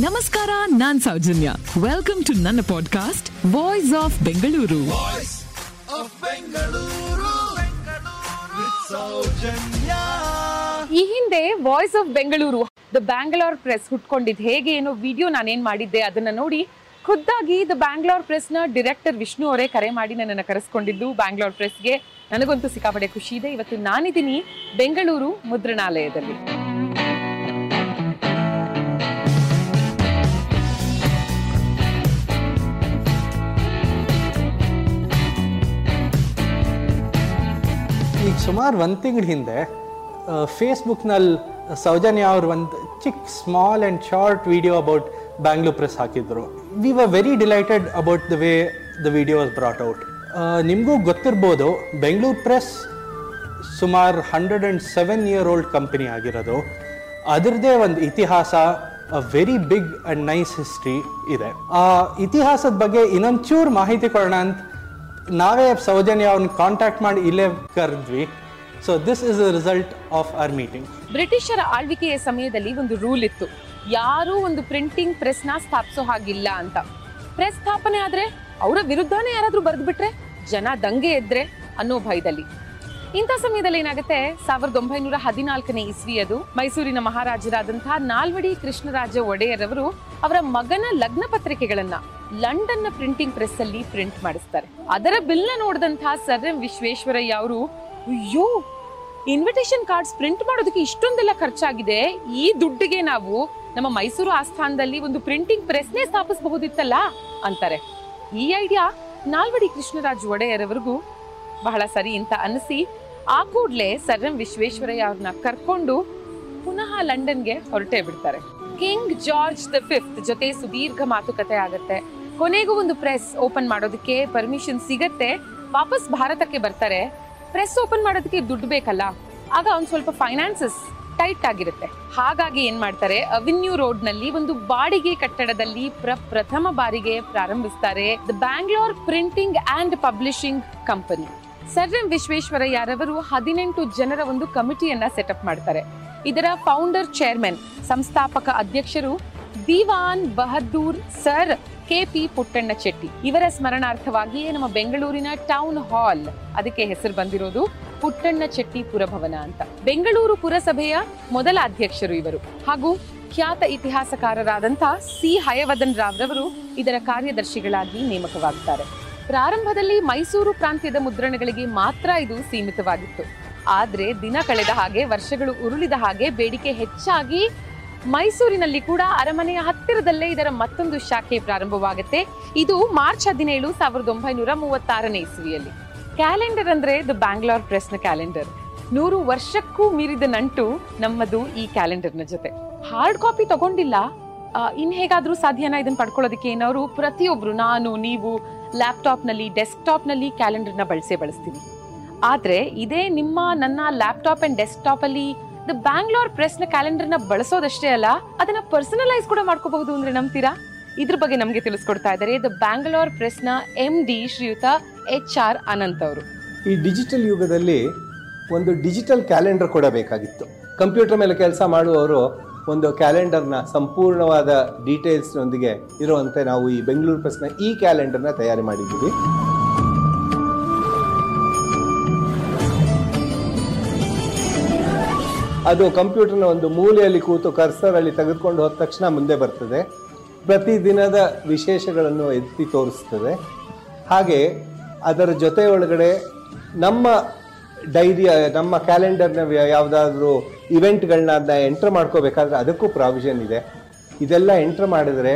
ನಮಸ್ಕಾರ ನಾನ್ Soujanya. Welcome to ನನ್ನ ಪಾಡ್ಕಾಸ್ಟ್ ವಾಯ್ಸ್ ಆಫ್ ಬೆಂಗಳೂರು ಈ ಹಿಂದೆ voice of Bengaluru the Bangalore press ಹುಟ್ಕೊಂಡಿದ್ ಹೇಗೆ ಏನೋ ವಿಡಿಯೋ ನಾನೇನ್ ಮಾಡಿದ್ದೆ ಅದನ್ನ ನೋಡಿ ಖುದ್ದಾಗಿ ದ ಬ್ಯಾಂಗ್ಲೋರ್ ಪ್ರೆಸ್ನ ಡೈರೆಕ್ಟರ್ ವಿಷ್ಣು ಅವರೇ ಕರೆ ಮಾಡಿ ನನ್ನನ್ನು ಕರೆಸ್ಕೊಂಡಿದ್ದು ಬ್ಯಾಂಗ್ಲೋರ್ ಪ್ರೆಸ್ಗೆ ನನಗಂತೂ ಸಿಕ್ಕಾಪಡೆ ಖುಷಿ ಇದೆ. ಇವತ್ತು ನಾನಿದ್ದೀನಿ ಬೆಂಗಳೂರು ಮುದ್ರಣಾಲಯದಲ್ಲಿ. ಈಗ ಸುಮಾರು ಒಂದು ತಿಂಗಳ ಹಿಂದೆ ಫೇಸ್ಬುಕ್ನಲ್ಲಿ ಸೌಜನ್ಯ ಅವ್ರು ಒಂದು ಚಿಕ್ small and short video about Bangalore press ಹಾಕಿದ್ರು. We were very delighted about the way the video was brought out. ನಿಮಗೂ ಗೊತ್ತಿರ್ಬೋದು ಬೆಂಗಳೂರು ಪ್ರೆಸ್ ಸುಮಾರು hundred and seven year old company ಆಗಿರೋದು. ಅದರದ್ದೇ ಒಂದು ಇತಿಹಾಸ very big and nice history ಇದೆ. ಆ ಇತಿಹಾಸದ ಬಗ್ಗೆ ಇನ್ನೊಂಚೂರು ಮಾಹಿತಿ ಕೊಡೋಣ ಅಂತ ನಾವೇ ಸೌಜನ್ಯ ಅವ್ನ ಕಾಂಟ್ಯಾಕ್ಟ್ ಮಾಡಿ ಇಲ್ಲೇ ಕರೆದ್ವಿ. So this is a result of our meeting ಬ್ರಿಟಿಷರ ಆಳ್ವಿಕೆಯ ಸಮಯದಲ್ಲಿ ಒಂದು ರೂಲ್ ಇತ್ತು. ಯಾರೂ ಒಂದು ಪ್ರಿಂಟಿಂಗ್ ಪ್ರೆಸ್ನ ಸ್ಥಾಪಿಸೋ ಹಾಗಿಲ್ಲ ಅಂತ. ಪ್ರೆಸ್ ಸ್ಥಾಪನೆ ಆದ್ರೆ ಅವರ ವಿರುದ್ಧನೇ ಯಾರಾದ್ರೂ ಬರೆದ್ಬಿಟ್ರೆ ಜನ ದಂಗೆ ಎದ್ರೆ ಅನ್ನೋ ಭಯದಲ್ಲಿ. ಇಂಥ ಸಮಯದಲ್ಲಿ ಏನಾಗುತ್ತೆ? ಸಾವಿರದ ಒಂಬೈನೂರ ಹದಿನಾಲ್ಕನೇ ಇಸ್ವಿ ಅದು ಮೈಸೂರಿನ ಮಹಾರಾಜರಾದಂತಹ ನಾಲ್ವಡಿ ಕೃಷ್ಣರಾಜ ಒಡೆಯರವರು ಅವರ ಮಗನ ಲಗ್ನ ಪತ್ರಿಕೆಗಳನ್ನ ಲಂಡನ್ನ ಪ್ರಿಂಟಿಂಗ್ ಪ್ರೆಸ್ ಅಲ್ಲಿ ಪ್ರಿಂಟ್ ಮಾಡಿಸ್ತಾರೆ. ಅದರ ಬಿಲ್ನ ನೋಡಿದಂತಹ ಸರ್ ಎಂ ವಿಶ್ವೇಶ್ವರಯ್ಯ ಅವರು, ಅಯ್ಯೋ ಇನ್ವಿಟೇಷನ್ ಕಾರ್ಡ್ಸ್ ಪ್ರಿಂಟ್ ಮಾಡೋದಕ್ಕೆ ಇಷ್ಟೊಂದೆಲ್ಲ ಖರ್ಚಾಗಿದೆ. ಈ ದುಡ್ಡಿಗೆ ನಾವು ನಮ್ಮ ಮೈಸೂರು ಆಸ್ಥಾನದಲ್ಲಿ ಒಂದು ಪ್ರಿಂಟಿಂಗ್ ಪ್ರೆಸ್ನೇ ಸ್ಥಾಪಿಸಬಹುದಿತ್ತಲ್ಲ? ಅಂತಾರೆ. ಈ ಐಡಿಯಾ ನಾಲ್ವಡಿ ಕೃಷ್ಣರಾಜ್ ಒಡೆಯರವರೆಗೂ ಬಹಳ ಸರಿ ಅಂತ ಅನಿಸಿ ಆ ಕೂಡಲೇ ಸರ್ ಎಂ ವಿಶ್ವೇಶ್ವರಯ್ಯ ಅವ್ರನ್ನ ಕರ್ಕೊಂಡು ಪುನಃ ಲಂಡನ್ಗೆ ಹೊರಟೇ ಬಿಡ್ತಾರೆ. ಕಿಂಗ್ ಜಾರ್ಜ್ ದ ಫಿಫ್ತ್ ಜೊತೆ ಸುದೀರ್ಘ ಮಾತುಕತೆ ಆಗತ್ತೆ. ಕೊನೆಗೂ ಒಂದು ಪ್ರೆಸ್ ಓಪನ್ ಮಾಡೋದಕ್ಕೆ ಪರ್ಮಿಷನ್ ಸಿಗತ್ತೆ. ವಾಪಸ್ ಭಾರತಕ್ಕೆ ಬರ್ತಾರೆ. ಪ್ರೆಸ್ ಓಪನ್ ಮಾಡೋದಕ್ಕೆ ದುಡ್ಡು ಬೇಕಲ್ಲ. ಆಗ ಒಂದು ಸ್ವಲ್ಪ ಫೈನಾನ್ಸಸ್ ಟೈಟ್ ಆಗಿರುತ್ತೆ. ಹಾಗಾಗಿ ಏನ್ ಮಾಡ್ತಾರೆ ಅವೆನ್ಯೂ ರೋಡ್ನಲ್ಲಿ ಒಂದು ಬಾಡಿಗೆ ಕಟ್ಟಡದಲ್ಲಿ ಪ್ರ, ಪ್ರಥಮ ಬಾರಿಗೆ ಪ್ರಾರಂಭಿಸ್ತಾರೆ the Bangalore printing and publishing company sir M ವಿಶ್ವೇಶ್ವರಯ್ಯರವರು ಹದಿನೆಂಟು ಜನರ ಒಂದು ಕಮಿಟಿಯನ್ನ ಸೆಟಪ್ ಮಾಡ್ತಾರೆ. ಇದರ ಫೌಂಡರ್ ಚೇರ್ಮನ್ ಸಂಸ್ಥಾಪಕ ಅಧ್ಯಕ್ಷರು Diwan Bahadur sir K P Puttanna Chetty ಇವರ ಸ್ಮರಣಾರ್ಥವಾಗಿಯೇ ನಮ್ಮ ಬೆಂಗಳೂರಿನ ಟೌನ್ ಹಾಲ್ ಅದಕ್ಕೆ ಹೆಸರು ಬಂದಿರೋದು ಪುಟ್ಟಣ್ಣ ಚೆಟ್ಟಿ ಪುರಭವನ ಅಂತ. ಬೆಂಗಳೂರು ಪುರಸಭೆಯ ಮೊದಲ ಅಧ್ಯಕ್ಷರು ಇವರು. ಹಾಗೂ ಖ್ಯಾತ ಇತಿಹಾಸಕಾರರಾದಂಥ ಸಿ. ಹಯವದನ್ ರಾವ್ರವರು ಇದರ ಕಾರ್ಯದರ್ಶಿಗಳಾಗಿ ನೇಮಕವಾಗುತ್ತಾರೆ ಪ್ರಾರಂಭದಲ್ಲಿ ಮೈಸೂರು ಪ್ರಾಂತ್ಯದ ಮುದ್ರಣಗಳಿಗೆ ಮಾತ್ರ ಇದು ಸೀಮಿತವಾಗಿತ್ತು. ಆದ್ರೆ ದಿನ ಕಳೆದ ಹಾಗೆ, ವರ್ಷಗಳು ಉರುಳಿದ ಹಾಗೆ ಬೇಡಿಕೆ ಹೆಚ್ಚಾಗಿ ಮೈಸೂರಿನಲ್ಲಿ ಕೂಡ ಅರಮನೆಯ ಹತ್ತಿರದಲ್ಲೇ ಇದರ ಮತ್ತೊಂದು ಶಾಖೆ ಪ್ರಾರಂಭವಾಗುತ್ತೆ. ಇದು ಮಾರ್ಚ್ ಹದಿನೇಳು, ಸಾವಿರದ ಒಂಬೈನೂರ ಮೂವತ್ತಾರನೇ ಇಸ್ವಿಯಲ್ಲಿ. ಕ್ಯಾಲೆಂಡರ್ ಅಂದ್ರೆ ದ ಬ್ಯಾಂಗ್ಲೋರ್ ಪ್ರೆಸ್ನ ಕ್ಯಾಲೆಂಡರ್. ನೂರು ವರ್ಷಕ್ಕೂ ಮೀರಿದ ನಂಟು ನಮ್ಮದು ಈ ಕ್ಯಾಲೆಂಡರ್ನ ಜೊತೆ. ಹಾರ್ಡ್ ಕಾಪಿ ತಗೊಂಡಿಲ್ಲ. ಇನ್ ಹೇಗಾದ್ರೂ ಸಾಧ್ಯನಾ ಇದನ್ನ ಪಡ್ಕೊಳ್ಳೋದಕ್ಕೆ ಏನವರು ಪ್ರತಿಯೊಬ್ರು, ನಾನು, ನೀವು ಲ್ಯಾಪ್ಟಾಪ್ನಲ್ಲಿ ಡೆಸ್ಕ್ಟಾಪ್ನಲ್ಲಿ ಕ್ಯಾಲೆಂಡರ್ನ ಬಳಸೇ ಬಳಸ್ತೀವಿ. ಆದ್ರೆ ಇದೇ ನಿಮ್ಮ, ನನ್ನ ಲ್ಯಾಪ್ಟಾಪ್ ಅಂಡ್ ಡೆಸ್ಕ್ಟಾಪ್ ಅಲ್ಲಿ ದ ಬ್ಯಾಂಗ್ಳೂರ್ ಪ್ರೆಸ್ನ ಕ್ಯಾಲೆಂಡರ್ನ ಬಳಸೋದಷ್ಟೇ ಅಲ್ಲ, ಅದನ್ನ ಪರ್ಸನಲೈಸ್ ಕೂಡ ಮಾಡ್ಕೋಬಹುದು ಅಂದ್ರೆ ನಂಬ್ತೀರಾ? ಇದ್ರ ಬಗ್ಗೆ ನಮಗೆ ತಿಳಿಸ್ಕೊಡ್ತಾ ಇದ್ದಾರೆ ದ ಬ್ಯಾಂಗ್ಳೂರ್ ಪ್ರೆಸ್ನ ಎಂ ಡಿ ಶ್ರೀಯುತ ಎಚ್ ಆರ್ ಅನಂತ್ ಅವರು. ಈ ಡಿಜಿಟಲ್ ಯುಗದಲ್ಲಿ ಒಂದು ಡಿಜಿಟಲ್ ಕ್ಯಾಲೆಂಡರ್ ಕೂಡ ಬೇಕಾಗಿತ್ತು. ಕಂಪ್ಯೂಟರ್ ಮೇಲೆ ಕೆಲಸ ಮಾಡುವವರು ಒಂದು ಕ್ಯಾಲೆಂಡರ್ನ ಸಂಪೂರ್ಣವಾದ ಡೀಟೇಲ್ಸ್ನೊಂದಿಗೆ ಇರುವಂತೆ ನಾವು ಈ ಬೆಂಗಳೂರು ಪ್ರೆಸ್ನ ಈ ಕ್ಯಾಲೆಂಡರ್ನ ತಯಾರಿ ಮಾಡಿದ್ದೀವಿ. ಅದು ಕಂಪ್ಯೂಟರ್ನ ಒಂದು ಮೂಲೆಯಲ್ಲಿ ಕೂತು ಕರ್ಸರ್ ಅಲ್ಲಿ ತೆಗೆದುಕೊಂಡು ಹೋದ ತಕ್ಷಣ ಮುಂದೆ ಬರ್ತದೆ. ಪ್ರತಿದಿನದ ವಿಶೇಷಗಳನ್ನು ಎತ್ತಿ ತೋರಿಸ್ತದೆ. ಹಾಗೆ ಅದರ ಜೊತೆ ಒಳಗಡೆ ನಮ್ಮ ಡೈರಿಯ, ನಮ್ಮ ಕ್ಯಾಲೆಂಡರ್ನ ಯಾವುದಾದ್ರೂ ಇವೆಂಟ್ಗಳನ್ನ ಅದನ್ನ ಎಂಟ್ರ್ ಮಾಡ್ಕೋಬೇಕಾದ್ರೆ ಅದಕ್ಕೂ ಪ್ರಾವಿಷನ್ ಇದೆ. ಇದೆಲ್ಲ ಎಂಟ್ರ್ ಮಾಡಿದರೆ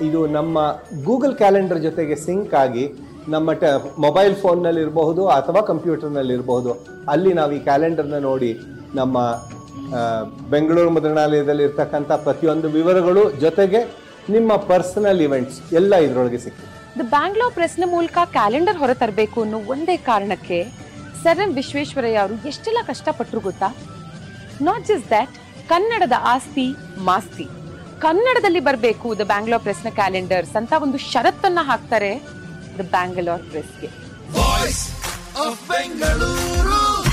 ಇದು ನಮ್ಮ ಗೂಗಲ್ ಕ್ಯಾಲೆಂಡರ್ ಜೊತೆಗೆ ಸಿಂಕ್ ಆಗಿ ನಮ್ಮ ಟ, ಮೊಬೈಲ್ ಫೋನ್ನಲ್ಲಿರಬಹುದು ಅಥವಾ ಕಂಪ್ಯೂಟರ್ನಲ್ಲಿರಬಹುದು. ಅಲ್ಲಿ ನಾವು ಈ ಕ್ಯಾಲೆಂಡರ್ನ ನೋಡಿ ನಮ್ಮ ಬೆಂಗಳೂರು ಮುದ್ರಣಾಲಯದಲ್ಲಿ ಇರ್ತಕ್ಕಂಥ ಪ್ರತಿಯೊಂದು ವಿವರಗಳು ಜೊತೆಗೆ ನಿಮ್ಮ ಪರ್ಸನಲ್ ಇವೆಂಟ್ಸ್ ಎಲ್ಲ ಇದರೊಳಗೆ ಸಿಗ್ತದೆ. ದ ಬ್ಯಾಂಗ್ಲೋರ್ ಪ್ರೆಸ್ನ ಮೂಲಕ ಕ್ಯಾಲೆಂಡರ್ ಹೊರತರಬೇಕು ಅನ್ನೋ ಒಂದೇ ಕಾರಣಕ್ಕೆ ಸರ್ ಎಂ ವಿಶ್ವೇಶ್ವರಯ್ಯ ಅವರು ಎಷ್ಟೆಲ್ಲ ಕಷ್ಟಪಟ್ಟರು ಗೊತ್ತಾ? ನಾಟ್ ಜಸ್ಟ್ ದಟ್ ಕನ್ನಡದ ಆಸ್ತಿ ಮಾಸ್ತಿ. ಕನ್ನಡದಲ್ಲಿ ಬರಬೇಕು ದ ಬ್ಯಾಂಗ್ಲೋರ್ ಪ್ರೆಸ್ನ ಕ್ಯಾಲೆಂಡರ್ಸ್ ಅಂತ ಒಂದು ಷರತ್ತನ್ನ ಹಾಕ್ತಾರೆ ದ ಬ್ಯಾಂಗ್ಲೋರ್ ಪ್ರೆಸ್ಗೆ.